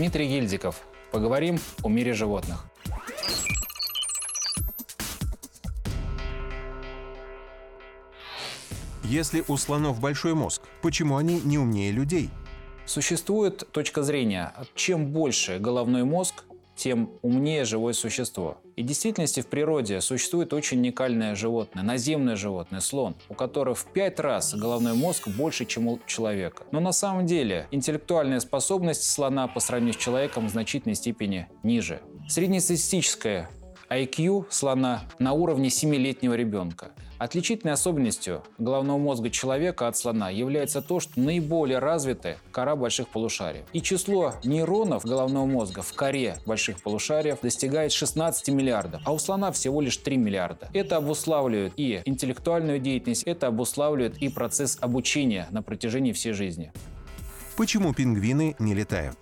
Дмитрий Гильдиков. Поговорим о мире животных. Если у слонов большой мозг, почему они не умнее людей? Существует точка зрения, чем больше головной мозг, тем умнее живое существо. И в действительности в природе существует очень уникальное животное, наземное животное, слон, у которого в пять раз головной мозг больше, чем у человека. Но на самом деле интеллектуальная способность слона по сравнению с человеком в значительной степени ниже. Среднестатистическая IQ слона на уровне 7-летнего ребенка. Отличительной особенностью головного мозга человека от слона является то, что наиболее развиты кора больших полушарий. И число нейронов головного мозга в коре больших полушариев достигает 16 миллиардов, а у слона всего лишь 3 миллиарда. Это обуславливает и интеллектуальную деятельность, это обуславливает и процесс обучения на протяжении всей жизни. Почему пингвины не летают?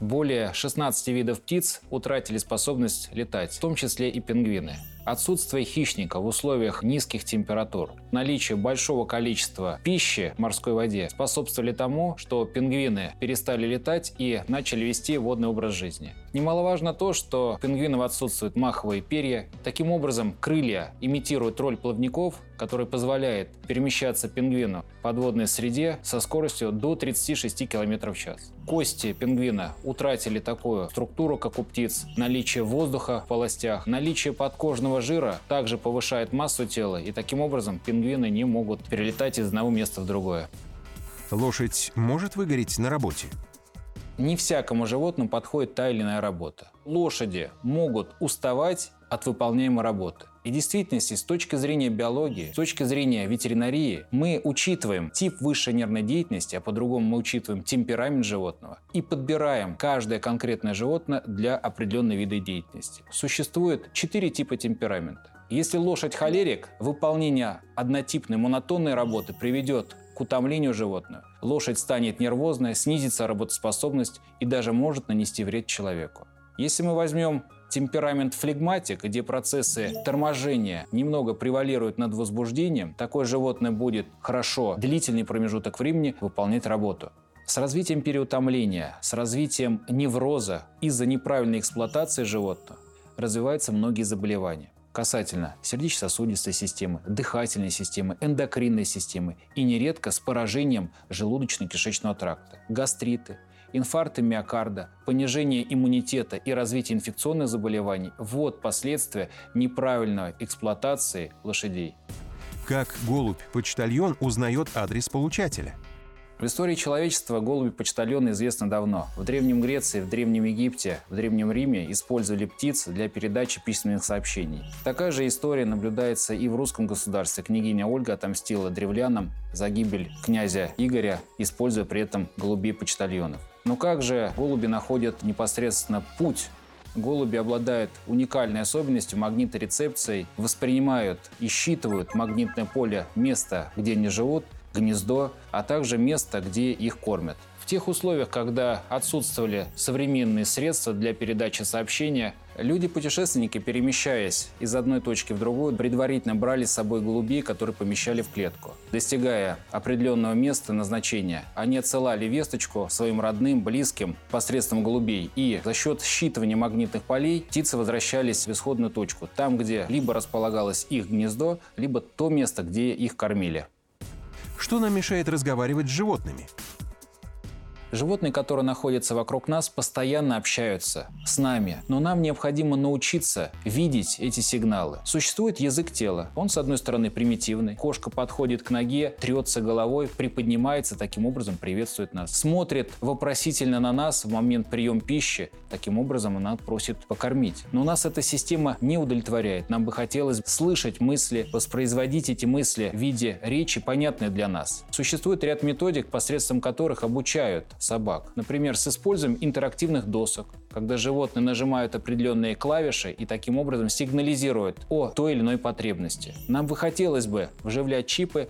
Более 16 видов птиц утратили способность летать, в том числе и пингвины. Отсутствие хищника в условиях низких температур, наличие большого количества пищи в морской воде способствовали тому, что пингвины перестали летать и начали вести водный образ жизни. Немаловажно то, что пингвинов отсутствуют маховые перья. Таким образом, крылья имитируют роль плавников, который позволяет перемещаться пингвину в подводной среде со скоростью до 36 км в час. Кости пингвина утратили такую структуру, как у птиц. Наличие воздуха в полостях, наличие подкожного жира также повышает массу тела, и таким образом пингвины не могут перелетать из одного места в другое. Лошадь может выгореть на работе? Не всякому животному подходит та или иная работа. Лошади могут уставать от выполняемой работы. И в действительности, с точки зрения биологии, с точки зрения ветеринарии, мы учитываем тип высшей нервной деятельности, а по-другому мы учитываем темперамент животного и подбираем каждое конкретное животное для определенной вида деятельности. Существует четыре типа темперамента. Если лошадь холерик, выполнение однотипной монотонной работы приведет утомлению животного. Лошадь станет нервозной, снизится работоспособность и даже может нанести вред человеку. Если мы возьмем темперамент флегматик, где процессы торможения немного превалируют над возбуждением, такое животное будет хорошо длительный промежуток времени выполнять работу. С развитием переутомления, с развитием невроза из-за неправильной эксплуатации животного развиваются многие заболевания касательно сердечно-сосудистой системы, дыхательной системы, эндокринной системы и нередко с поражением желудочно-кишечного тракта, гастриты, инфаркты миокарда, понижение иммунитета и развитие инфекционных заболеваний – вот последствия неправильной эксплуатации лошадей. Как голубь-почтальон узнает адрес получателя – в истории человечества голуби-почтальоны известны давно. В Древнем Греции, в Древнем Египте, в Древнем Риме использовали птиц для передачи письменных сообщений. Такая же история наблюдается и в русском государстве. Княгиня Ольга отомстила древлянам за гибель князя Игоря, используя при этом голубей-почтальонов. Но как же голуби находят непосредственно путь Голуби обладают уникальной особенностью магниторецепцией, воспринимают и считывают магнитное поле места, где они живут, гнездо, а также место, где их кормят. В тех условиях, когда отсутствовали современные средства для передачи сообщения, люди-путешественники, перемещаясь из одной точки в другую, предварительно брали с собой голубей, которые помещали в клетку. Достигая определенного места назначения, они отсылали весточку своим родным, близким посредством голубей. И за счет считывания магнитных полей птицы возвращались в исходную точку, там, где либо располагалось их гнездо, либо то место, где их кормили. Что нам мешает разговаривать с животными? Животные, которые находятся вокруг нас, постоянно общаются с нами, но нам необходимо научиться видеть эти сигналы. Существует язык тела. Он, с одной стороны, примитивный. Кошка подходит к ноге, трется головой, приподнимается, таким образом приветствует нас. Смотрит вопросительно на нас в момент приема пищи, таким образом она просит покормить. Но у нас эта система не удовлетворяет. Нам бы хотелось слышать мысли, воспроизводить эти мысли в виде речи, понятной для нас. Существует ряд методик, посредством которых обучают собак. Например, с использованием интерактивных досок, когда животные нажимают определенные клавиши и таким образом сигнализируют о той или иной потребности. Нам бы хотелось бы вживлять чипы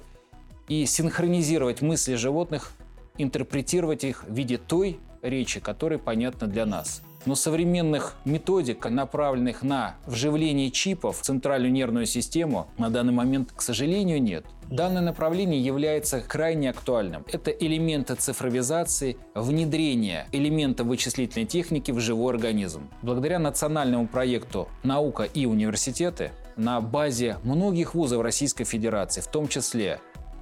и синхронизировать мысли животных, интерпретировать их в виде той речи, которая понятна для нас. Но современных методик, направленных на вживление чипов в центральную нервную систему, на данный момент, к сожалению, нет. Данное направление является крайне актуальным. Это элементы цифровизации, внедрения элементов вычислительной техники в живой организм. Благодаря национальному проекту «Наука и университеты» на базе многих вузов Российской Федерации, в том числе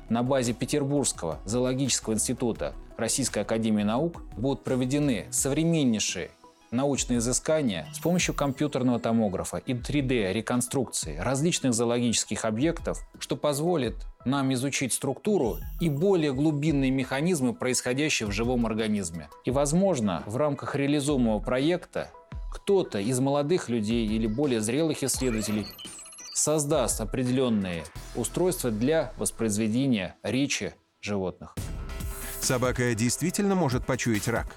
на базе Петербургского зоологического института Российской Академии Наук будут проведены современнейшие научные изыскания с помощью компьютерного томографа и 3D-реконструкции различных зоологических объектов, что позволит нам изучить структуру и более глубинные механизмы, происходящие в живом организме. И, возможно, в рамках реализуемого проекта кто-то из молодых людей или более зрелых исследователей создаст определенные устройства для воспроизведения речи животных. Собака действительно может почуять рак?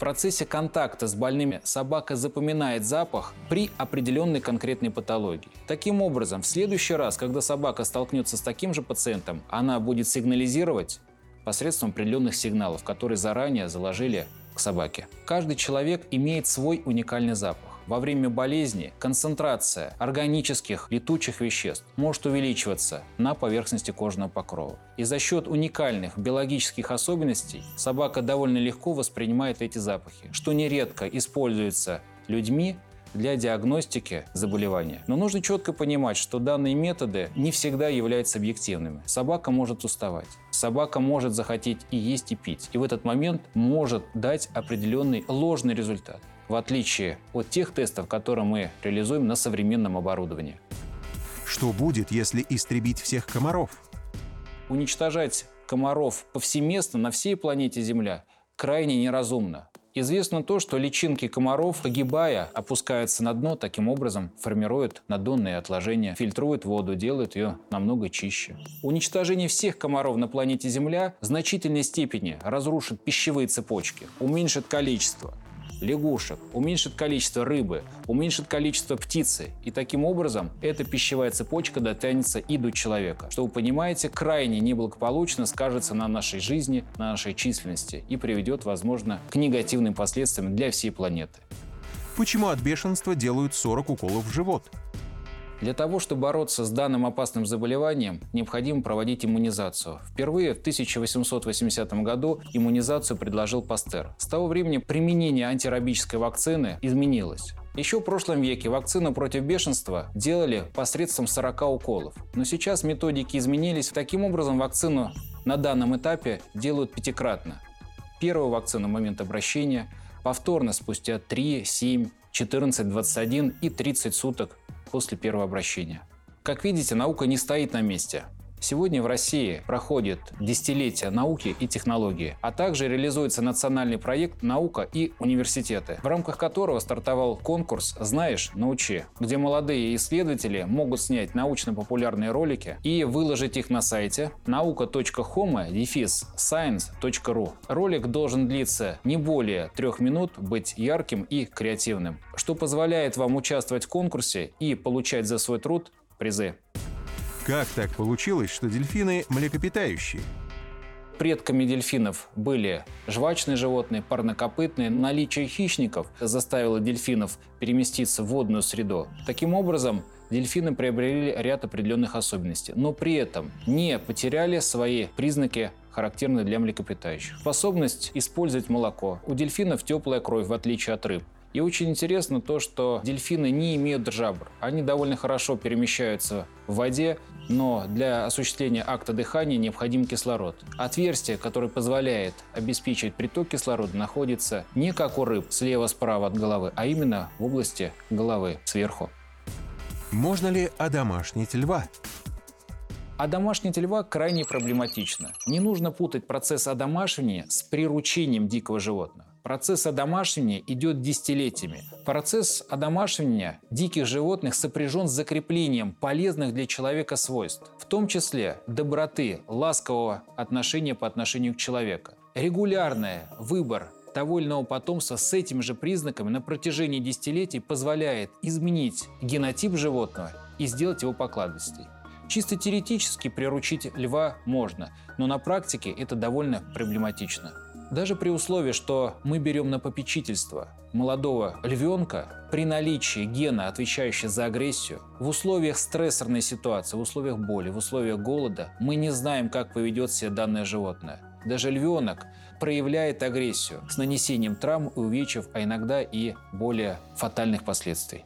Процессе контакта с больными собака запоминает запах при определенной конкретной патологии. Таким образом, в следующий раз, когда собака столкнется с таким же пациентом, она будет сигнализировать посредством определенных сигналов, которые заранее заложили к собаке. Каждый человек имеет свой уникальный запах во время болезни концентрация органических летучих веществ может увеличиваться на поверхности кожного покрова. И за счет уникальных биологических особенностей собака довольно легко воспринимает эти запахи, что нередко используется людьми для диагностики заболевания. Но нужно четко понимать, что данные методы не всегда являются объективными. Собака может уставать. Собака может захотеть и есть, и пить. И в этот момент может дать определенный ложный результат в отличие от тех тестов, которые мы реализуем на современном оборудовании. Что будет, если истребить всех комаров? Уничтожать комаров повсеместно на всей планете Земля крайне неразумно. Известно то, что личинки комаров, погибая, опускаются на дно, таким образом формируют надонные отложения, фильтруют воду, делают ее намного чище. Уничтожение всех комаров на планете Земля в значительной степени разрушит пищевые цепочки, уменьшит количество, лягушек, уменьшит количество рыбы, уменьшит количество птицы. И таким образом эта пищевая цепочка дотянется и до человека. Что вы понимаете, крайне неблагополучно скажется на нашей жизни, на нашей численности и приведет, возможно, к негативным последствиям для всей планеты. Почему от бешенства делают 40 уколов в живот? Для того, чтобы бороться с данным опасным заболеванием, необходимо проводить иммунизацию. Впервые в 1880 году иммунизацию предложил Пастер. С того времени применение антирабической вакцины изменилось. Еще в прошлом веке вакцину против бешенства делали посредством 40 уколов. Но сейчас методики изменились. Таким образом, вакцину на данном этапе делают пятикратно. Первую вакцину в момент обращения, повторно спустя 3, 7, 14, 21 и 30 суток после первого обращения. Как видите, наука не стоит на месте. Сегодня в России проходит десятилетие науки и технологии, а также реализуется национальный проект «Наука и университеты», в рамках которого стартовал конкурс «Знаешь, научи», где молодые исследователи могут снять научно-популярные ролики и выложить их на сайте nauka.home-science.ru. Ролик должен длиться не более трех минут, быть ярким и креативным, что позволяет вам участвовать в конкурсе и получать за свой труд призы. Как так получилось, что дельфины млекопитающие? Предками дельфинов были жвачные животные, парнокопытные. Наличие хищников заставило дельфинов переместиться в водную среду. Таким образом, дельфины приобрели ряд определенных особенностей, но при этом не потеряли свои признаки характерные для млекопитающих. Способность использовать молоко. У дельфинов теплая кровь, в отличие от рыб. И очень интересно то, что дельфины не имеют жабр. Они довольно хорошо перемещаются в воде, но для осуществления акта дыхания необходим кислород. Отверстие, которое позволяет обеспечить приток кислорода, находится не как у рыб слева-справа от головы, а именно в области головы сверху. Можно ли одомашнить льва? А домашнее льва крайне проблематично. Не нужно путать процесс одомашивания с приручением дикого животного. Процесс одомашивания идет десятилетиями. Процесс одомашивания диких животных сопряжен с закреплением полезных для человека свойств, в том числе доброты, ласкового отношения по отношению к человеку. Регулярный выбор того или иного потомства с этими же признаками на протяжении десятилетий позволяет изменить генотип животного и сделать его покладистей. Чисто теоретически приручить льва можно, но на практике это довольно проблематично. Даже при условии, что мы берем на попечительство молодого львенка при наличии гена, отвечающего за агрессию, в условиях стрессорной ситуации, в условиях боли, в условиях голода, мы не знаем, как поведет себя данное животное. Даже львенок проявляет агрессию с нанесением травм и увечьев, а иногда и более фатальных последствий.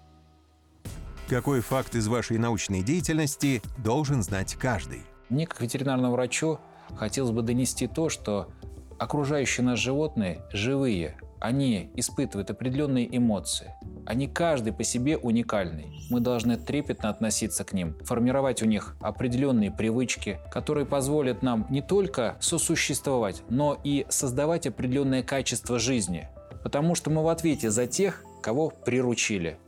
Какой факт из вашей научной деятельности должен знать каждый? Мне, как ветеринарному врачу, хотелось бы донести то, что окружающие нас животные живые, они испытывают определенные эмоции. Они каждый по себе уникальный. Мы должны трепетно относиться к ним, формировать у них определенные привычки, которые позволят нам не только сосуществовать, но и создавать определенное качество жизни. Потому что мы в ответе за тех, кого приручили.